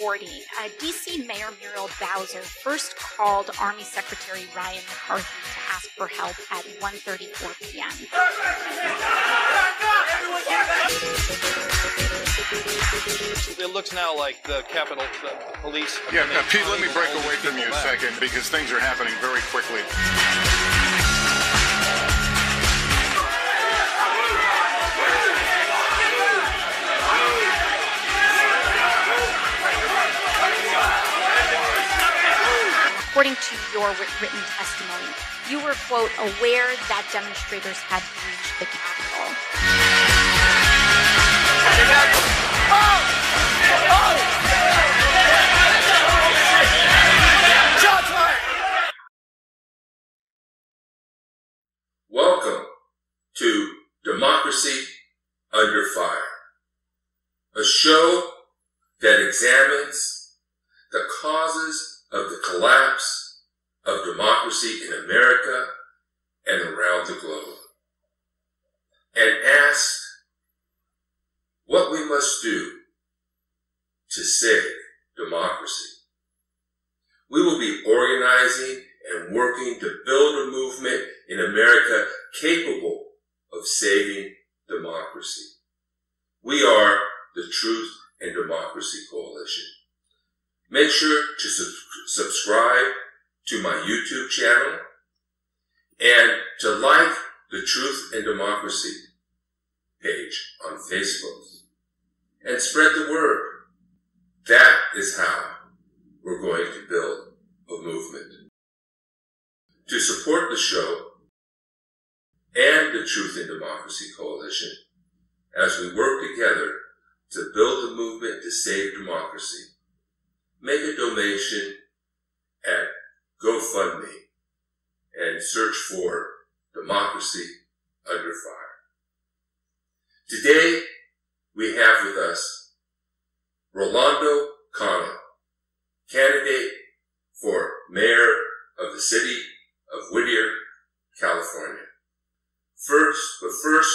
according to public reporting, uh, D.C. Mayor Muriel Bowser first called Army Secretary Ryan McCarthy to ask for help at 1:34 p.m. It looks now like the Capitol the Police. Yeah, Pete, let me break away from you a second because things are happening very quickly. According to your written testimony, you were, quote, aware that demonstrators had breached the Capitol. Welcome to Democracy Under Fire, a show that examines the causes of the collapse of democracy in America and around the globe, and asks what we must do to save democracy. We will be organizing and working to build a movement in America capable of saving democracy. We are the Truth and Democracy Coalition. Make sure to sub- subscribe to my YouTube channel and to like the Truth and Democracy page on Facebook and spread the word. That is how we're going to build a movement. To support the show and the Truth and Democracy Coalition as we work together to build the movement to save democracy, make a donation at GoFundMe and search for Democracy Under Fire. Today, we have with us Rolando Cano, candidate for mayor of the city of Whittier, California. First, but first,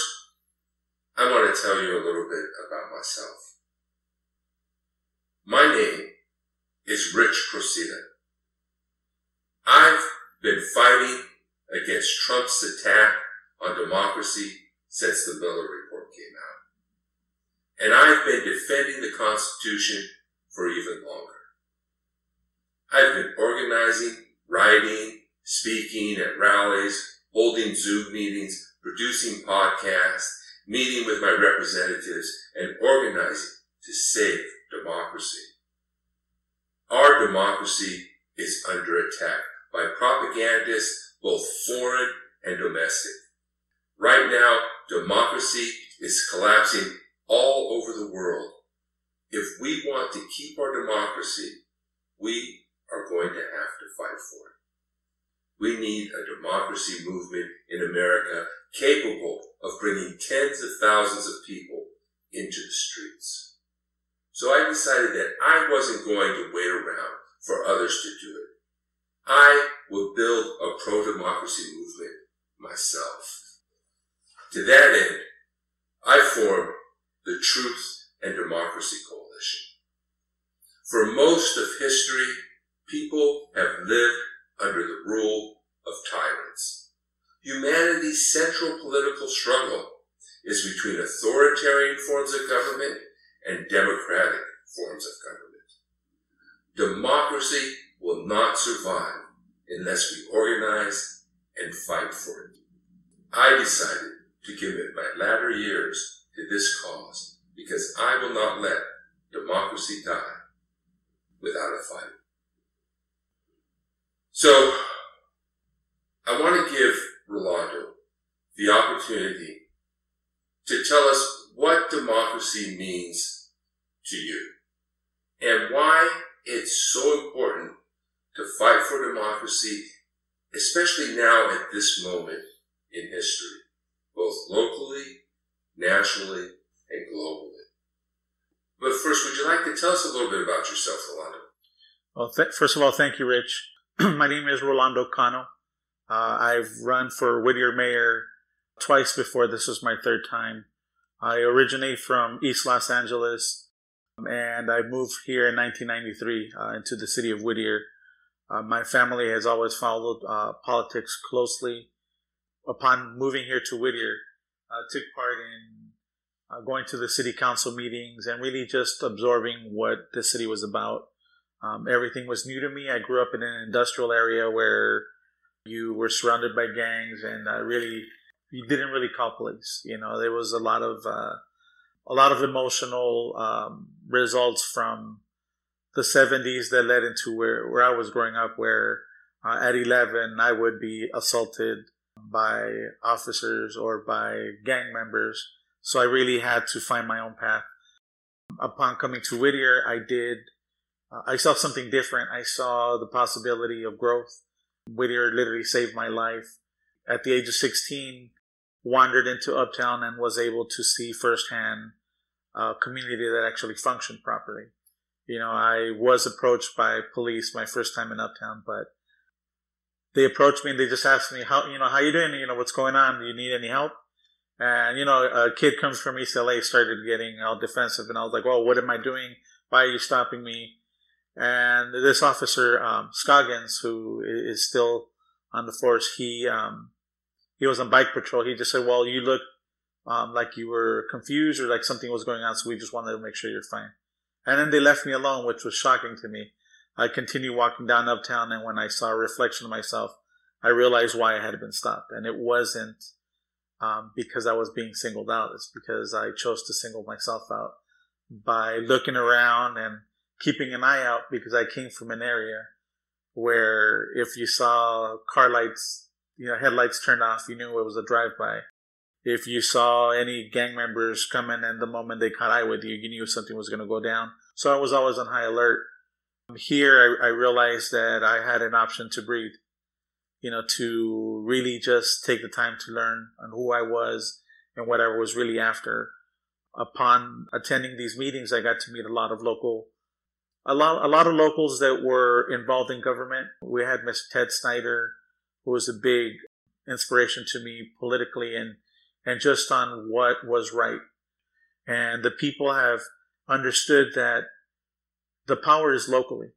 I want to tell you a little bit about myself. My name is Rich Crocita. I've been fighting against Trump's attack on democracy since the Mueller Report came out. And I've been defending for even longer. I've been organizing, writing, speaking at rallies, holding Zoom meetings, producing podcasts, meeting with my representatives, and organizing to save democracy. Our democracy is under attack by propagandists, both foreign and domestic. Right now, democracy is collapsing all over the world. If we want to keep our democracy, we are going to have to fight for it. We need a democracy movement in America capable of bringing tens of thousands of people into the streets. So I decided that I wasn't going to wait around for others to do it. I would build a pro-democracy movement myself. To that end, I formed the Truth and Democracy Coalition. For most of history, people have lived under the rule of tyrants. Humanity's central political struggle is between authoritarian forms of government and democratic forms of government. Democracy will not survive unless we organize and fight for it. I decided to commit my latter years to this cause because I will not let democracy die without a fight. So, I want to give Rolando the opportunity to tell us what democracy means to you and why it's so important to fight for democracy, especially now at this moment in history, both locally, nationally, and globally. But first, would you like to tell us a little bit about yourself, Rolando? Well, th- first of all, thank you, Rich. My name is Rolando Cano. Uh, I've run for Whittier mayor twice before. This is my third time. I originate from East Los Angeles. and I moved here in 1993 uh, into the city of Whittier. Uh, my family has always followed uh, politics closely. Upon moving here to Whittier, took part in uh, going to the city council meetings and really just absorbing what the city was about. Um, everything was new to me. I grew up in an industrial area where you were surrounded by gangs and uh, really you didn't really call police. You know, there was a lot of uh, a lot of emotional um, results from the 70s that led into where, where I was growing up, where uh, at 11 I would be assaulted by officers or by gang members. So I really had to find my own path. Upon coming to Whittier, I did, uh, I saw something different. I saw the possibility of growth. Whittier literally saved my life. At the age of 16, wandered into Uptown and was able to see firsthand a community that actually functioned properly. You know, I was approached by police my first time in Uptown, but they approached me and they just asked me, how, you know, how you doing? You know, what's going on? Do you need any help? And, you know, a kid comes from East LA, started getting all defensive. And I was like, well, what am I doing? Why are you stopping me? And this officer, um, Scoggins, who is still on the force, he, um, he was on bike patrol. He just said, well, you look, um, like you were confused or like something was going on. So we just wanted to make sure you're fine. And then they left me alone, which was shocking to me. I continued walking down uptown, and when I saw a reflection of myself, I realized why I had been stopped. And it wasn't um, because I was being singled out, it's because I chose to single myself out by looking around and keeping an eye out because I came from an area where if you saw car lights, you know, headlights turned off, you knew it was a drive by. If you saw any gang members coming and the moment they caught eye with you, you knew something was going to go down. So I was always on high alert. Here, I, I realized that I had an option to breathe, you know, to really just take the time to learn on who I was and what I was really after. Upon attending these meetings, I got to meet a lot of local, a lot, a lot of locals that were involved in government. We had Mr. Ted Snyder, who was a big inspiration to me politically and, and just on what was right. And the people have understood that the power is locally.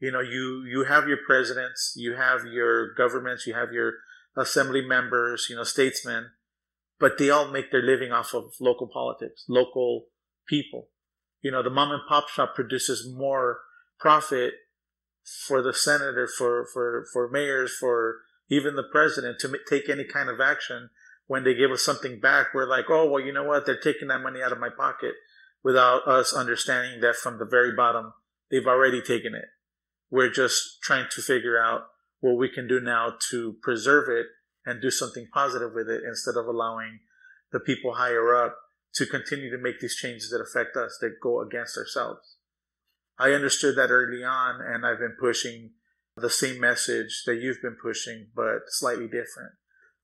You know, you, you have your presidents, you have your governments, you have your assembly members, you know, statesmen, but they all make their living off of local politics, local people. You know, the mom and pop shop produces more profit for the senator, for, for, for mayors, for even the president to take any kind of action when they give us something back. We're like, oh, well, you know what? They're taking that money out of my pocket without us understanding that from the very bottom, they've already taken it. We're just trying to figure out what we can do now to preserve it and do something positive with it instead of allowing the people higher up to continue to make these changes that affect us, that go against ourselves. I understood that early on, and I've been pushing the same message that you've been pushing, but slightly different.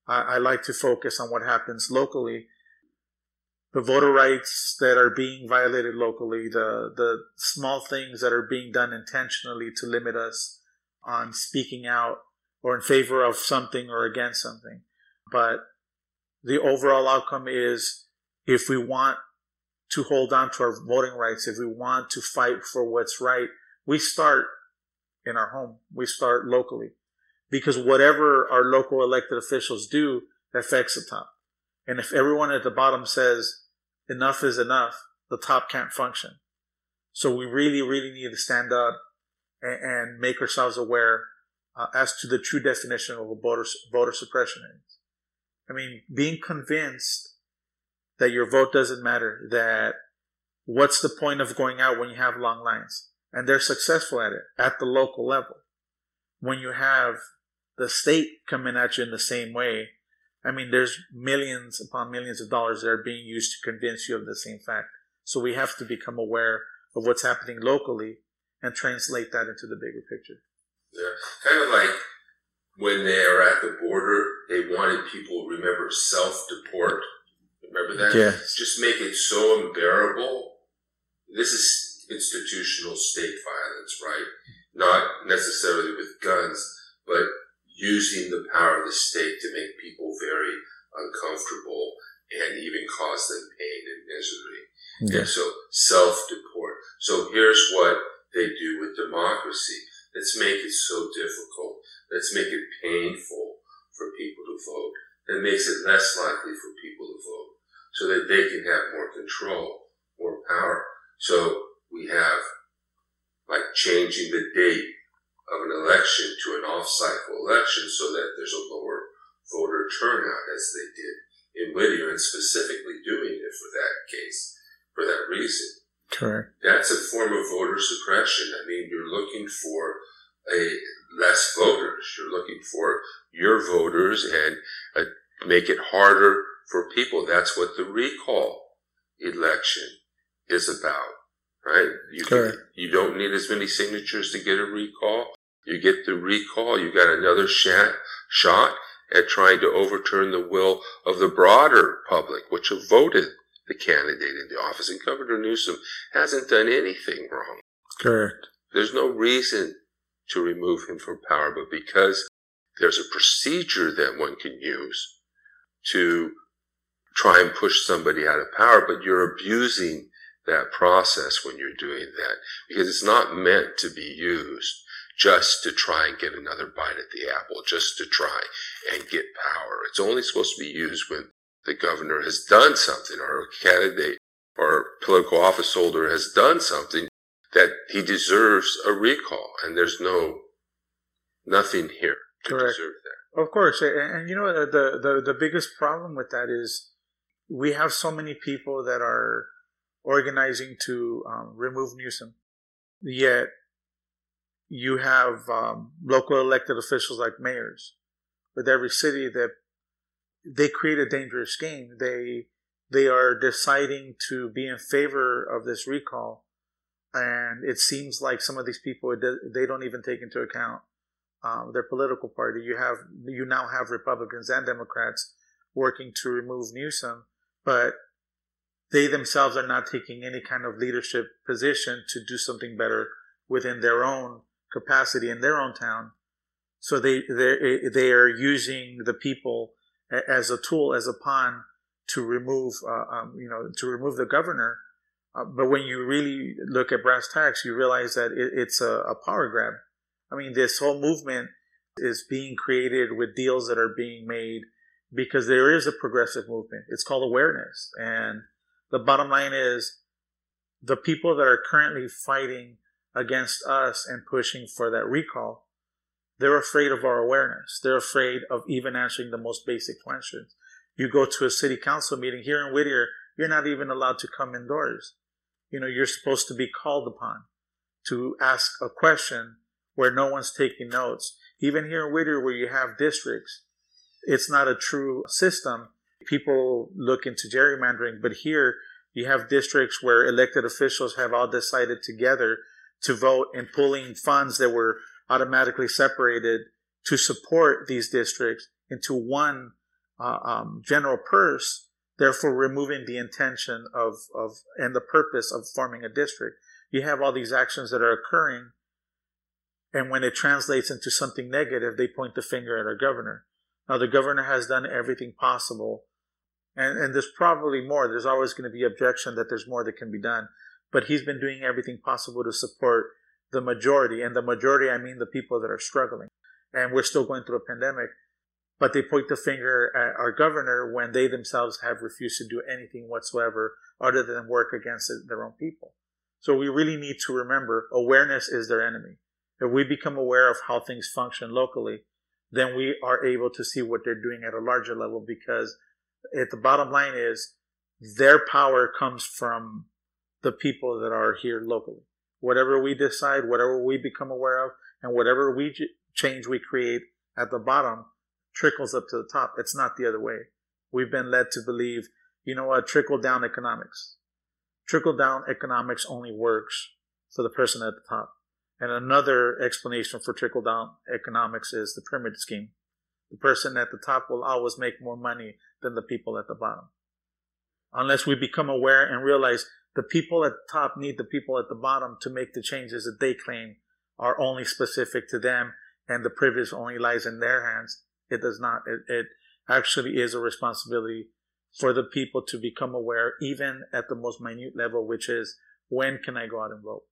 I, I like to focus on what happens locally the voter rights that are being violated locally, the the small things that are being done intentionally to limit us on speaking out or in favor of something or against something. But the overall outcome is if we want to hold on to our voting rights, if we want to fight for what's right, we start in our home. We start locally. Because whatever our local elected officials do affects the top. And if everyone at the bottom says, enough is enough, the top can't function. So we really, really need to stand up and, and make ourselves aware uh, as to the true definition of what voter, voter suppression is. I mean, being convinced that your vote doesn't matter, that what's the point of going out when you have long lines? And they're successful at it at the local level. When you have the state coming at you in the same way, I mean, there's millions upon millions of dollars that are being used to convince you of the same fact. So we have to become aware of what's happening locally and translate that into the bigger picture. Yeah, kind of like when they are at the border, they wanted people to remember self-deport. Remember that? Yeah. Just make it so unbearable. This is institutional state violence, right? Not necessarily with guns, but using the power of the state to make people very uncomfortable and even cause them pain and misery. Yeah. And so self-deport. So here's what they do with democracy. Let's make it so difficult. Let's make it painful for people to vote. That makes it less likely for people to vote so that they can have more control, more power. So we have like changing the date of an election to an off-cycle election so that there's a lower voter turnout as they did in Whittier and specifically doing it for that case, for that reason. Correct. That's a form of voter suppression. I mean, you're looking for a less voters. You're looking for your voters and uh, make it harder for people. That's what the recall election is about, right? You, Correct. you don't need as many signatures to get a recall. You get the recall, you got another shot, shot at trying to overturn the will of the broader public, which have voted the candidate into office. And Governor Newsom hasn't done anything wrong. Correct. There's no reason to remove him from power, but because there's a procedure that one can use to try and push somebody out of power, but you're abusing that process when you're doing that because it's not meant to be used just to try and get another bite at the apple, just to try and get power. It's only supposed to be used when the governor has done something or a candidate or political office holder has done something that he deserves a recall. And there's no, nothing here to Correct. deserve that. Of course, and, and you know the, the the biggest problem with that is we have so many people that are organizing to um, remove Newsom, yet you have um, local elected officials like mayors with every city that they create a dangerous game. They they are deciding to be in favor of this recall, and it seems like some of these people they don't even take into account um, their political party. You have you now have Republicans and Democrats working to remove Newsom, but they themselves are not taking any kind of leadership position to do something better within their own capacity in their own town. So they they they are using the people as a tool, as a pawn to remove uh, um, you know to remove the governor. Uh, but when you really look at brass tacks, you realize that it, it's a, a power grab. I mean, this whole movement is being created with deals that are being made because there is a progressive movement. It's called awareness. And the bottom line is the people that are currently fighting against us and pushing for that recall, they're afraid of our awareness. They're afraid of even answering the most basic questions. You go to a city council meeting here in Whittier, you're not even allowed to come indoors. You know, you're supposed to be called upon to ask a question where no one's taking notes. Even here in Whittier, where you have districts, it's not a true system. People look into gerrymandering, but here you have districts where elected officials have all decided together to vote and pulling funds that were automatically separated to support these districts into one uh, um, general purse, therefore removing the intention of, of and the purpose of forming a district. You have all these actions that are occurring, and when it translates into something negative, they point the finger at our governor. Now, the governor has done everything possible, and, and there's probably more. There's always going to be objection that there's more that can be done but he's been doing everything possible to support the majority. And the majority, I mean the people that are struggling. And we're still going through a pandemic, but they point the finger at our governor when they themselves have refused to do anything whatsoever other than work against their own people. So we really need to remember awareness is their enemy. If we become aware of how things function locally, then we are able to see what they're doing at a larger level because at the bottom line is their power comes from the people that are here locally. Whatever we decide, whatever we become aware of, and whatever we change we create at the bottom trickles up to the top. It's not the other way. We've been led to believe, you know what, trickle down economics. Trickle down economics only works for the person at the top. And another explanation for trickle down economics is the pyramid scheme. The person at the top will always make more money than the people at the bottom. Unless we become aware and realize the people at the top need the people at the bottom to make the changes that they claim are only specific to them and the privilege only lies in their hands. It does not. It, it actually is a responsibility for the people to become aware, even at the most minute level, which is When can I go out and vote?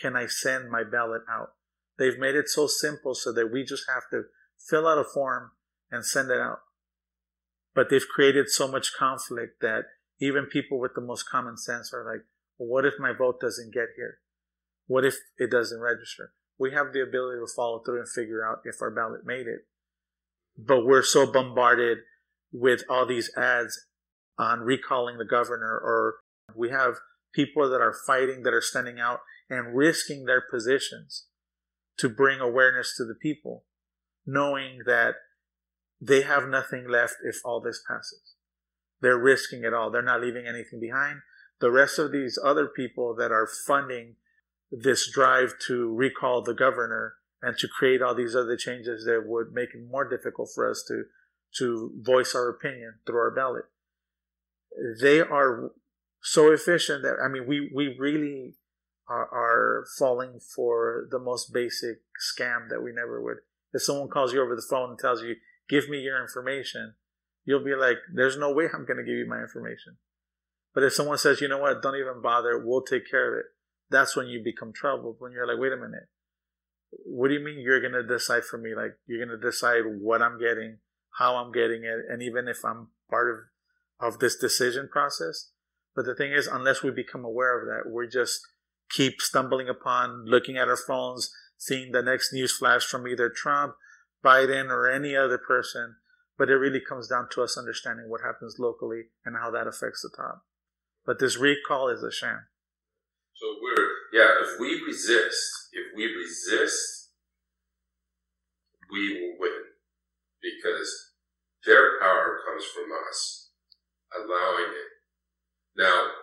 Can I send my ballot out? They've made it so simple so that we just have to fill out a form and send it out. But they've created so much conflict that even people with the most common sense are like, what if my vote doesn't get here? What if it doesn't register? We have the ability to follow through and figure out if our ballot made it. But we're so bombarded with all these ads on recalling the governor, or we have people that are fighting, that are standing out and risking their positions to bring awareness to the people, knowing that they have nothing left if all this passes. They're risking it all. They're not leaving anything behind. The rest of these other people that are funding this drive to recall the governor and to create all these other changes that would make it more difficult for us to to voice our opinion through our ballot. They are so efficient that I mean we we really are, are falling for the most basic scam that we never would. If someone calls you over the phone and tells you, "Give me your information," you'll be like, "There's no way I'm going to give you my information." But if someone says, "You know what? Don't even bother. We'll take care of it," that's when you become troubled. When you're like, "Wait a minute." What do you mean you're gonna decide for me? Like you're gonna decide what I'm getting, how I'm getting it, and even if I'm part of of this decision process. But the thing is, unless we become aware of that, we just keep stumbling upon looking at our phones, seeing the next news flash from either Trump, Biden, or any other person. But it really comes down to us understanding what happens locally and how that affects the top. But this recall is a sham. So we're yeah. If we resist, if we resist, we will win because their power comes from us allowing it. Now,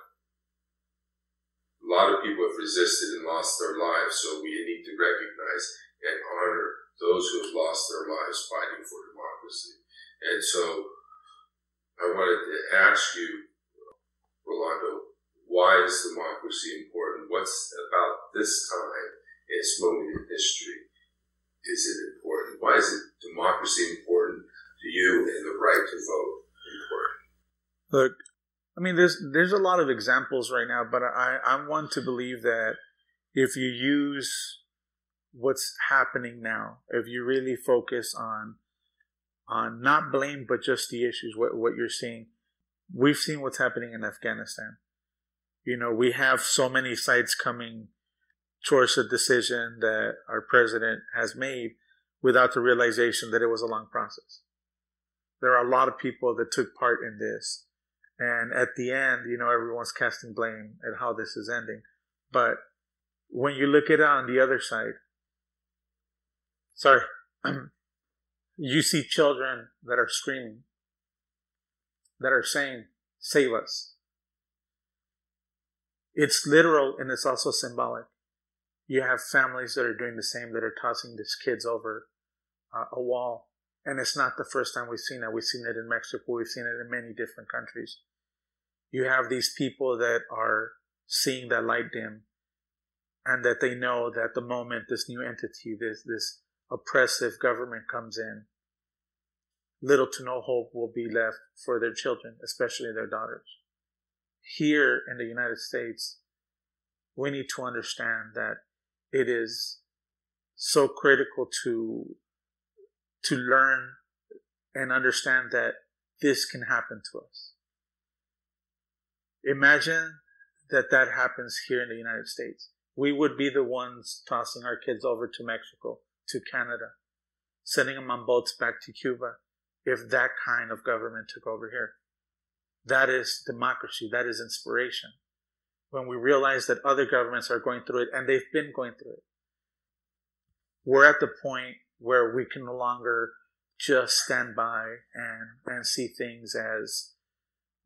a lot of people have resisted and lost their lives, so we need to recognize and honor those who have lost their lives fighting for democracy. And so I wanted to ask you, Rolando, why is democracy important? What's about this time, its moment in history, is it important? Why is it democracy important to you and the right to vote important? Look, I mean, there's there's a lot of examples right now, but I I'm one to believe that if you use what's happening now, if you really focus on on not blame but just the issues, what what you're seeing, we've seen what's happening in Afghanistan. You know, we have so many sites coming towards a decision that our president has made without the realization that it was a long process. There are a lot of people that took part in this and at the end, you know, everyone's casting blame at how this is ending. But when you look at it on the other side, sorry, you see children that are screaming, that are saying, Save us. It's literal and it's also symbolic. You have families that are doing the same, that are tossing these kids over uh, a wall. And it's not the first time we've seen it. We've seen it in Mexico. We've seen it in many different countries you have these people that are seeing that light dim and that they know that the moment this new entity, this, this oppressive government comes in, little to no hope will be left for their children, especially their daughters. Here in the United States, we need to understand that it is so critical to to learn and understand that this can happen to us. Imagine that that happens here in the United States. We would be the ones tossing our kids over to Mexico, to Canada, sending them on boats back to Cuba if that kind of government took over here. That is democracy. That is inspiration. When we realize that other governments are going through it and they've been going through it, we're at the point where we can no longer just stand by and, and see things as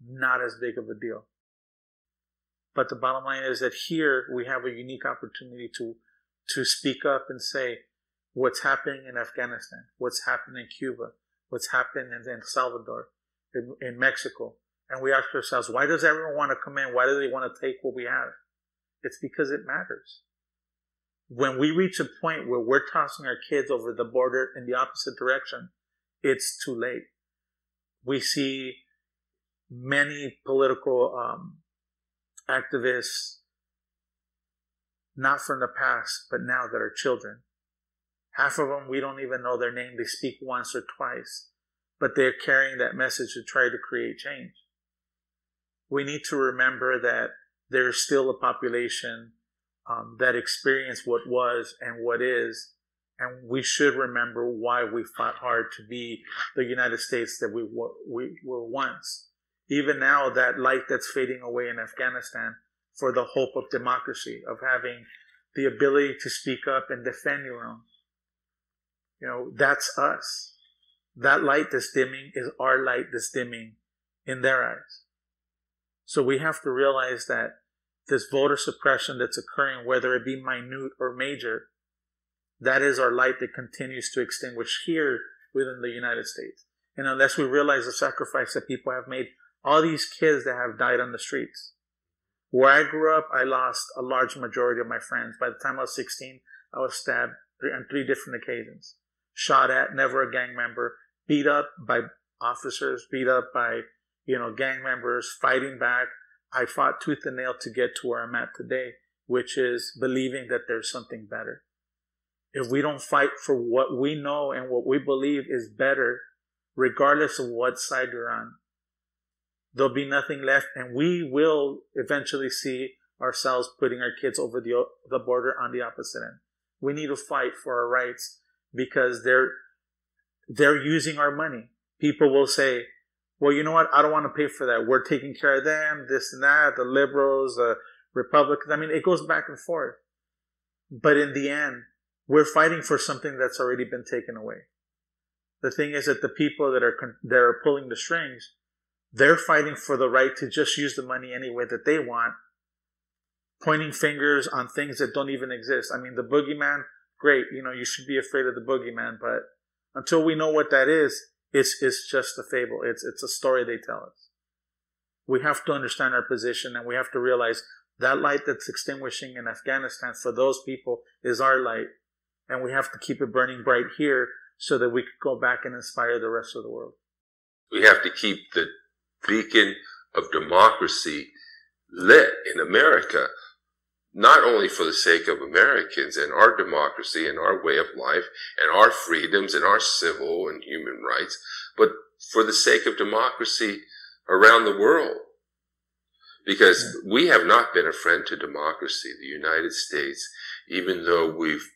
not as big of a deal. But the bottom line is that here we have a unique opportunity to to speak up and say what's happening in Afghanistan, what's happening in Cuba, what's happened in El Salvador, in, in Mexico. And we ask ourselves, why does everyone want to come in? Why do they want to take what we have? It's because it matters. When we reach a point where we're tossing our kids over the border in the opposite direction, it's too late. We see many political um, activists not from the past, but now that are children. Half of them, we don't even know their name. They speak once or twice, but they're carrying that message to try to create change. We need to remember that there's still a population um, that experience what was and what is, and we should remember why we fought hard to be the United States that we we were once. Even now, that light that's fading away in Afghanistan for the hope of democracy, of having the ability to speak up and defend your own. You know, that's us. That light that's dimming is our light that's dimming in their eyes. So we have to realize that this voter suppression that's occurring, whether it be minute or major, that is our light that continues to extinguish here within the United States. And unless we realize the sacrifice that people have made, all these kids that have died on the streets. Where I grew up, I lost a large majority of my friends. By the time I was 16, I was stabbed on three different occasions. Shot at, never a gang member, beat up by officers, beat up by, you know, gang members, fighting back. I fought tooth and nail to get to where I'm at today, which is believing that there's something better if we don't fight for what we know and what we believe is better, regardless of what side you're on, there'll be nothing left, and we will eventually see ourselves putting our kids over the the border on the opposite end. We need to fight for our rights because they're they're using our money. People will say, "Well, you know what? I don't want to pay for that. We're taking care of them, this and that, the liberals, the Republicans." I mean, it goes back and forth. But in the end, we're fighting for something that's already been taken away. The thing is that the people that are that are pulling the strings, they're fighting for the right to just use the money any way that they want, pointing fingers on things that don't even exist. I mean, the boogeyman, great, you know, you should be afraid of the boogeyman, but until we know what that is, it's it's just a fable. It's it's a story they tell us. We have to understand our position and we have to realize that light that's extinguishing in Afghanistan for those people is our light and we have to keep it burning bright here so that we could go back and inspire the rest of the world. We have to keep the beacon of democracy lit in America, not only for the sake of Americans and our democracy and our way of life and our freedoms and our civil and human rights, but for the sake of democracy around the world. Because we have not been a friend to democracy, the United States, even though we've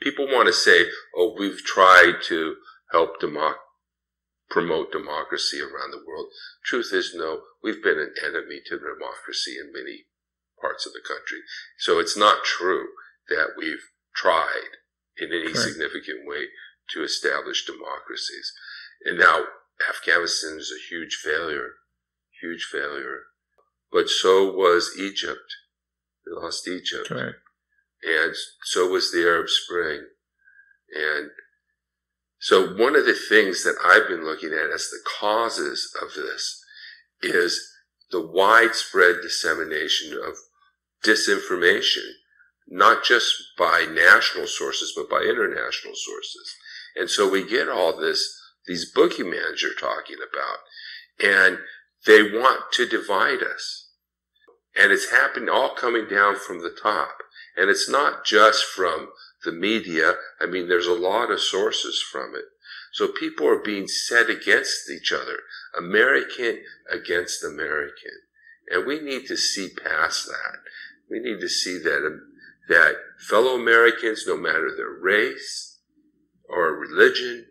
people want to say, oh, we've tried to help democ- promote democracy around the world. Truth is, no, we've been an enemy to democracy in many parts of the country. So it's not true that we've tried in any Correct. significant way to establish democracies. And now Afghanistan is a huge failure, huge failure. But so was Egypt. We lost Egypt. Correct and so was the Arab Spring. And so one of the things that I've been looking at as the causes of this is the widespread dissemination of disinformation, not just by national sources, but by international sources. And so we get all this, these boogeymans you're talking about, and they want to divide us. And it's happening all coming down from the top. And it's not just from the media. I mean, there's a lot of sources from it. So people are being set against each other, American against American. And we need to see past that. We need to see that, that fellow Americans, no matter their race or religion,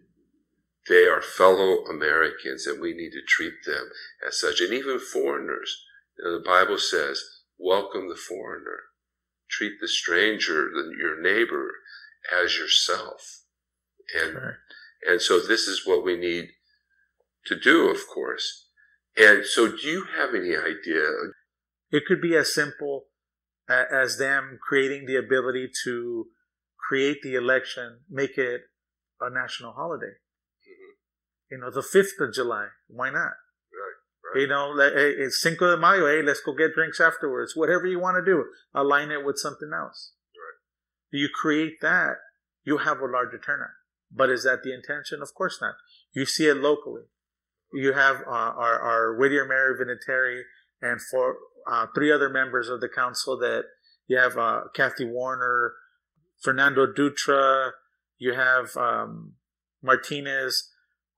they are fellow Americans and we need to treat them as such. And even foreigners. You know, the Bible says, welcome the foreigner treat the stranger, your neighbor, as yourself. And, sure. and so this is what we need to do, of course. And so do you have any idea? It could be as simple as them creating the ability to create the election, make it a national holiday. Mm-hmm. You know, the 5th of July. Why not? Right. You know, it's Cinco de Mayo. Hey, let's go get drinks afterwards. Whatever you want to do, align it with something else. Right. You create that, you have a larger turnout. But is that the intention? Of course not. You see it locally. You have uh, our, our Whittier Mayor Vinatieri and four, uh, three other members of the council that You have uh, Kathy Warner, Fernando Dutra. You have um, Martinez,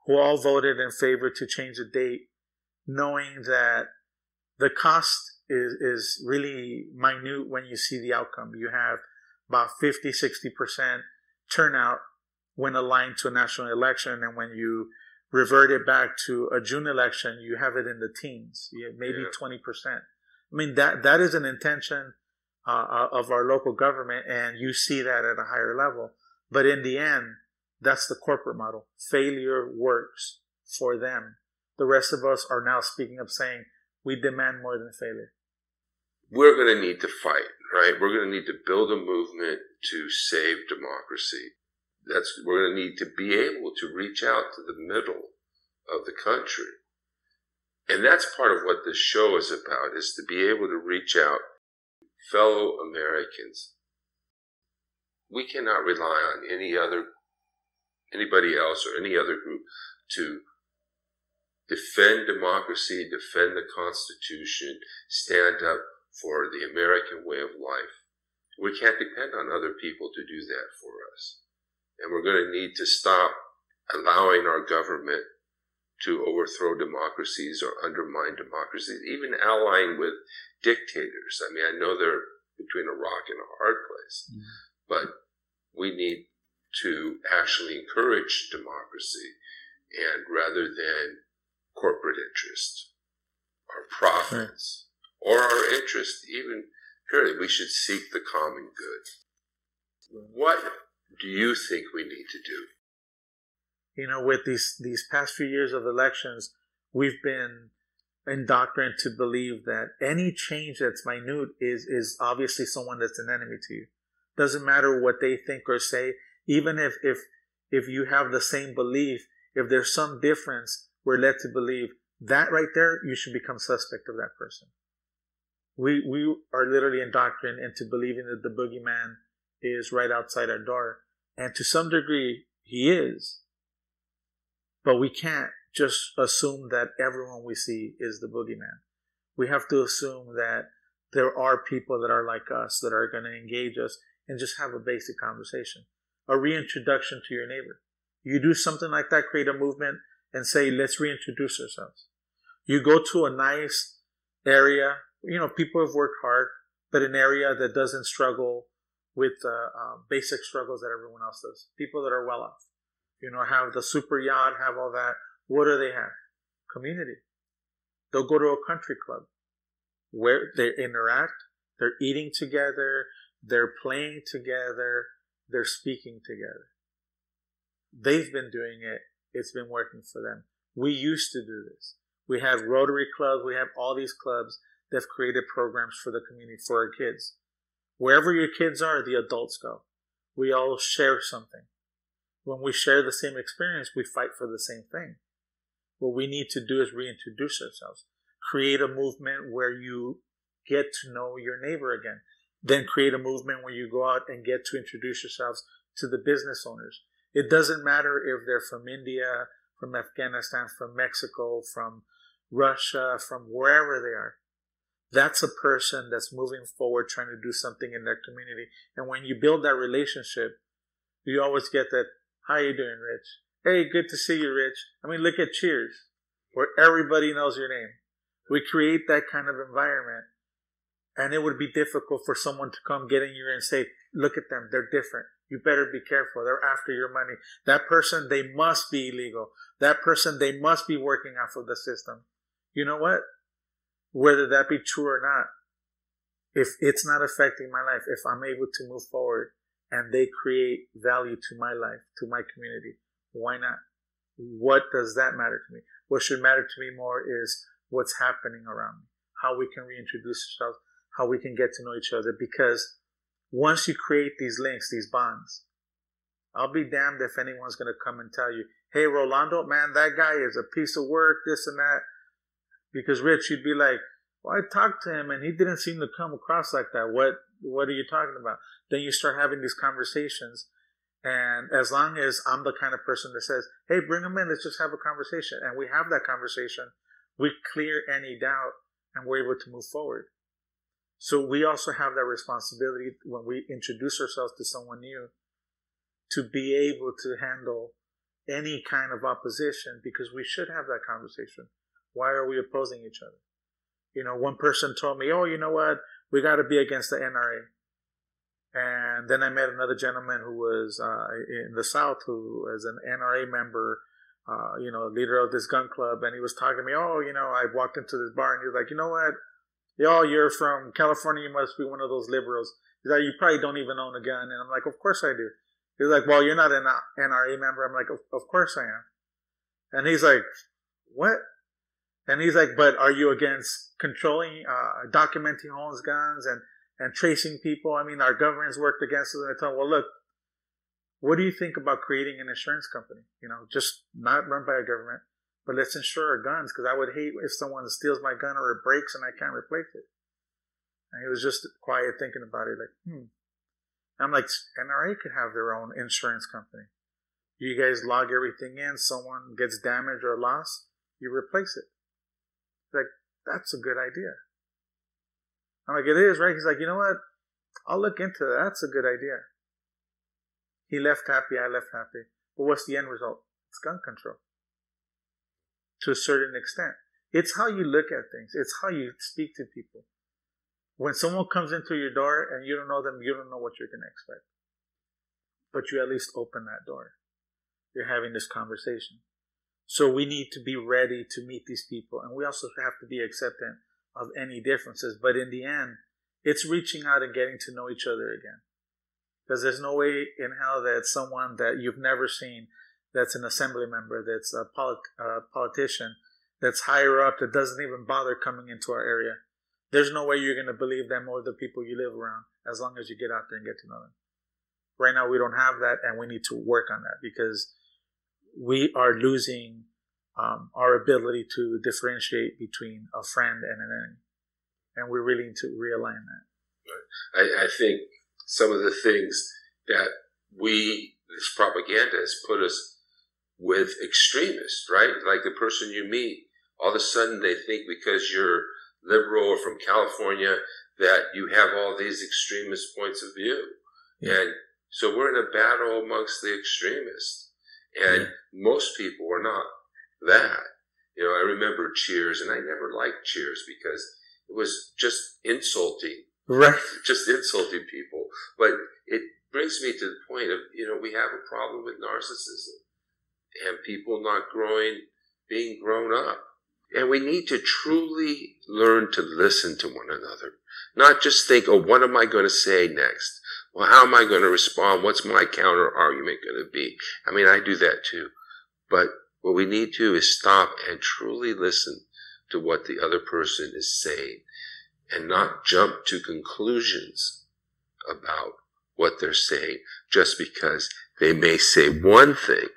who all voted in favor to change the date, knowing that the cost is, is really minute when you see the outcome. You have about 50, 60% turnout when aligned to a national election. And when you revert it back to a June election, you have it in the teens, maybe yeah. 20%. I mean, that, that is an intention uh, uh, of our local government, and you see that at a higher level. But in the end, that's the corporate model. Failure works for them. The rest of us are now speaking up saying, we demand more than failure. We're going to need to fight, right? We're going to need to build a movement to save democracy. That's, we're going to need to be able to reach out to the middle of the country. And that's part of what this show is about, is to be able to reach out fellow Americans. We cannot rely on any other, anybody else or any other group to defend democracy, defend the Constitution, stand up for the American way of life. We can't depend on other people to do that for us. And we're going to need to stop allowing our government to overthrow democracies or undermine democracies, even allying with dictators. I mean, I know they're between a rock and a hard place, mm-hmm. but we need to actually encourage democracy and rather than corporate interest or profits right. or our interest, even purely, we should seek the common good. What do you think we need to do? You know, with these these past few years of elections, we've been indoctrinated to believe that any change that's minute is is obviously someone that's an enemy to you. Doesn't matter what they think or say, even if if if you have the same belief, if there's some difference, we're led to believe that right there, you should become suspect of that person. We we are literally indoctrinated into believing that the boogeyman is right outside our door. And to some degree, he is. But we can't just assume that everyone we see is the boogeyman. We have to assume that there are people that are like us that are going to engage us and just have a basic conversation, a reintroduction to your neighbor. You do something like that, create a movement and say, let's reintroduce ourselves. You go to a nice area, you know, people have worked hard, but an area that doesn't struggle with uh, uh, basic struggles that everyone else does. People that are well off, you know, have the super yacht, have all that. What do they have? Community. They'll go to a country club where they interact, they're eating together, they're playing together, they're speaking together. They've been doing it. It's been working for them. We used to do this. We have Rotary clubs. We have all these clubs that have created programs for the community, for our kids. Wherever your kids are, the adults go. We all share something. When we share the same experience, we fight for the same thing. What we need to do is reintroduce ourselves, create a movement where you get to know your neighbor again. Then create a movement where you go out and get to introduce yourselves to the business owners. It doesn't matter if they're from India, from Afghanistan, from Mexico, from Russia, from wherever they are that's a person that's moving forward trying to do something in their community and when you build that relationship you always get that how you doing rich? Hey good to see you rich. I mean look at cheers where everybody knows your name. We create that kind of environment and it would be difficult for someone to come get in here and say look at them they're different. You better be careful. They're after your money. That person they must be illegal. That person they must be working off of the system. You know what? Whether that be true or not, if it's not affecting my life, if I'm able to move forward and they create value to my life, to my community, why not? What does that matter to me? What should matter to me more is what's happening around me, how we can reintroduce ourselves, how we can get to know each other. Because once you create these links, these bonds, I'll be damned if anyone's going to come and tell you, hey, Rolando, man, that guy is a piece of work, this and that. Because Rich, you'd be like, well, I talked to him and he didn't seem to come across like that. What what are you talking about? Then you start having these conversations. And as long as I'm the kind of person that says, hey, bring them in, let's just have a conversation. And we have that conversation, we clear any doubt and we're able to move forward. So we also have that responsibility when we introduce ourselves to someone new to be able to handle any kind of opposition because we should have that conversation. Why are we opposing each other? You know, one person told me, "Oh, you know what? We got to be against the NRA." And then I met another gentleman who was uh, in the South, who was an NRA member, uh, you know, leader of this gun club, and he was talking to me. Oh, you know, I walked into this bar, and he was like, "You know what? Yo, you're from California. You must be one of those liberals." He's like, "You probably don't even own a gun," and I'm like, "Of course I do." He's like, "Well, you're not an NRA member." I'm like, "Of, of course I am," and he's like, "What?" And he's like, "But are you against controlling, uh, documenting owns guns and and tracing people? I mean, our government's worked against us." And I told him, "Well, look, what do you think about creating an insurance company? You know, just not run by a government, but let's insure our guns because I would hate if someone steals my gun or it breaks and I can't replace it." And he was just quiet thinking about it, like, hmm. I'm like, NRA could have their own insurance company. You guys log everything in, someone gets damaged or lost, you replace it. Like, that's a good idea. I'm like, it is, right? He's like, you know what? I'll look into that. That's a good idea. He left happy, I left happy. But what's the end result? It's gun control. To a certain extent. It's how you look at things. It's how you speak to people. When someone comes into your door and you don't know them, you don't know what you're going to expect. But you at least open that door. You're having this conversation. So we need to be ready to meet these people. And we also have to be accepting of any differences. But in the end, it's reaching out and getting to know each other again. Because there's no way in hell that someone that you've never seen, that's an assembly member, that's a polit- uh, politician, that's higher up, that doesn't even bother coming into our area, there's no way you're going to believe them or the people you live around as long as you get out there and get to know them. Right now, we don't have that, and we need to work on that because we are losing um, our ability to differentiate between a friend and an enemy. And we really need to realign that. I, I think some of the things that we, this propaganda has put us with extremists, right? Like the person you meet, all of a sudden they think because you're liberal or from California that you have all these extremist points of view. Yeah. And so we're in a battle amongst the extremists. And most people are not that. You know, I remember Cheers, and I never liked Cheers because it was just insulting. Right. Just insulting people. But it brings me to the point of, you know, we have a problem with narcissism and people not growing, being grown up. And we need to truly learn to listen to one another. Not just think, oh, what am I going to say next? Well, how am I going to respond? What's my counter argument going to be? I mean, I do that too. But what we need to is stop and truly listen to what the other person is saying and not jump to conclusions about what they're saying just because they may say one thing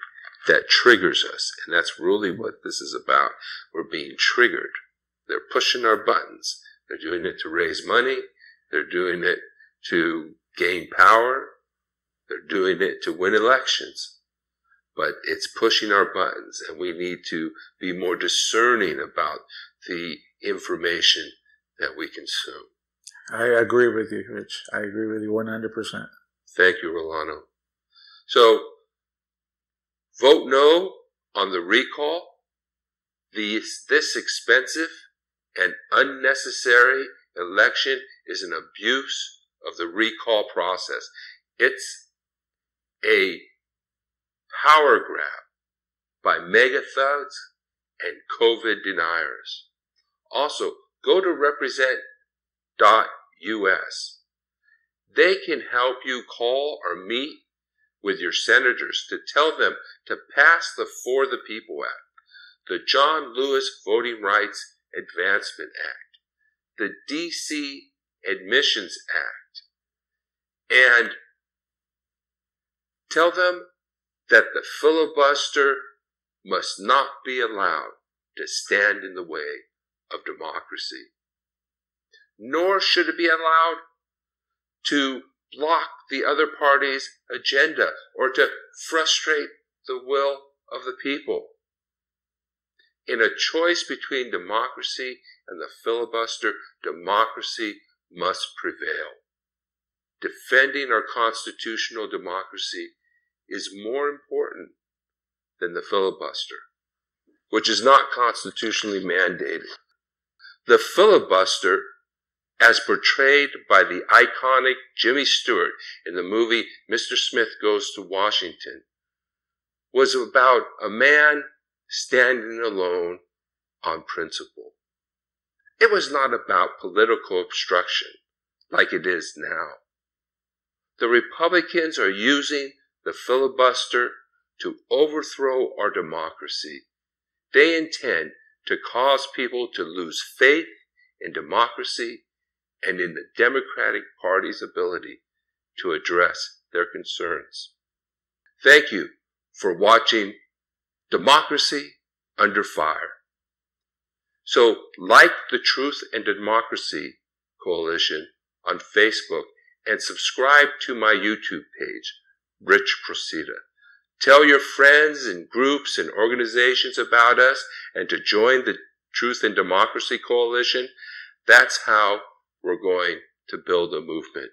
that triggers us. And that's really what this is about. We're being triggered. They're pushing our buttons. They're doing it to raise money. They're doing it to gain power. They're doing it to win elections. But it's pushing our buttons and we need to be more discerning about the information that we consume. I agree with you, Rich. I agree with you 100%. Thank you, Rolando. So Vote no on the recall. This, this expensive and unnecessary election is an abuse of the recall process. It's a power grab by MAGA thugs and COVID deniers. Also, go to represent.us. They can help you call or meet with your senators to tell them to pass the For the People Act, the John Lewis Voting Rights Advancement Act, the DC Admissions Act, and tell them that the filibuster must not be allowed to stand in the way of democracy. Nor should it be allowed to block the other party's agenda or to frustrate the will of the people. In a choice between democracy and the filibuster, democracy must prevail. Defending our constitutional democracy is more important than the filibuster, which is not constitutionally mandated. The filibuster, as portrayed by the iconic Jimmy Stewart in the movie Mr. Smith Goes to Washington, was about a man standing alone on principle. It was not about political obstruction like it is now. The Republicans are using the filibuster to overthrow our democracy. They intend to cause people to lose faith in democracy and in the Democratic Party's ability to address their concerns. Thank you for watching Democracy Under Fire. So, like the Truth and Democracy Coalition on Facebook and subscribe to my YouTube page, Rich Procida. Tell your friends and groups and organizations about us and to join the Truth and Democracy Coalition. That's how we're going to build a movement.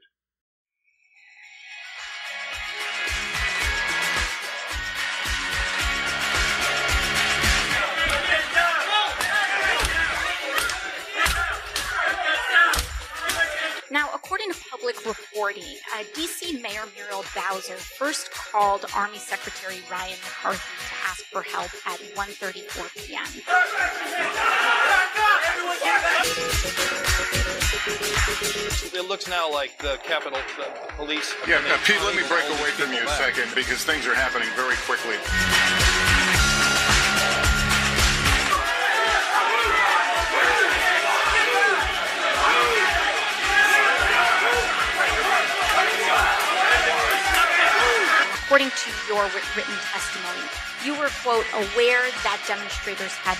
According to public reporting, uh, DC Mayor Muriel Bowser first called Army Secretary Ryan McCarthy to ask for help at 1:34 p.m. It looks now like the Capitol the Police. Yeah, and uh, Pete, let me break away from you a second because things are happening very quickly. According to your written testimony, you were, quote, aware that demonstrators had.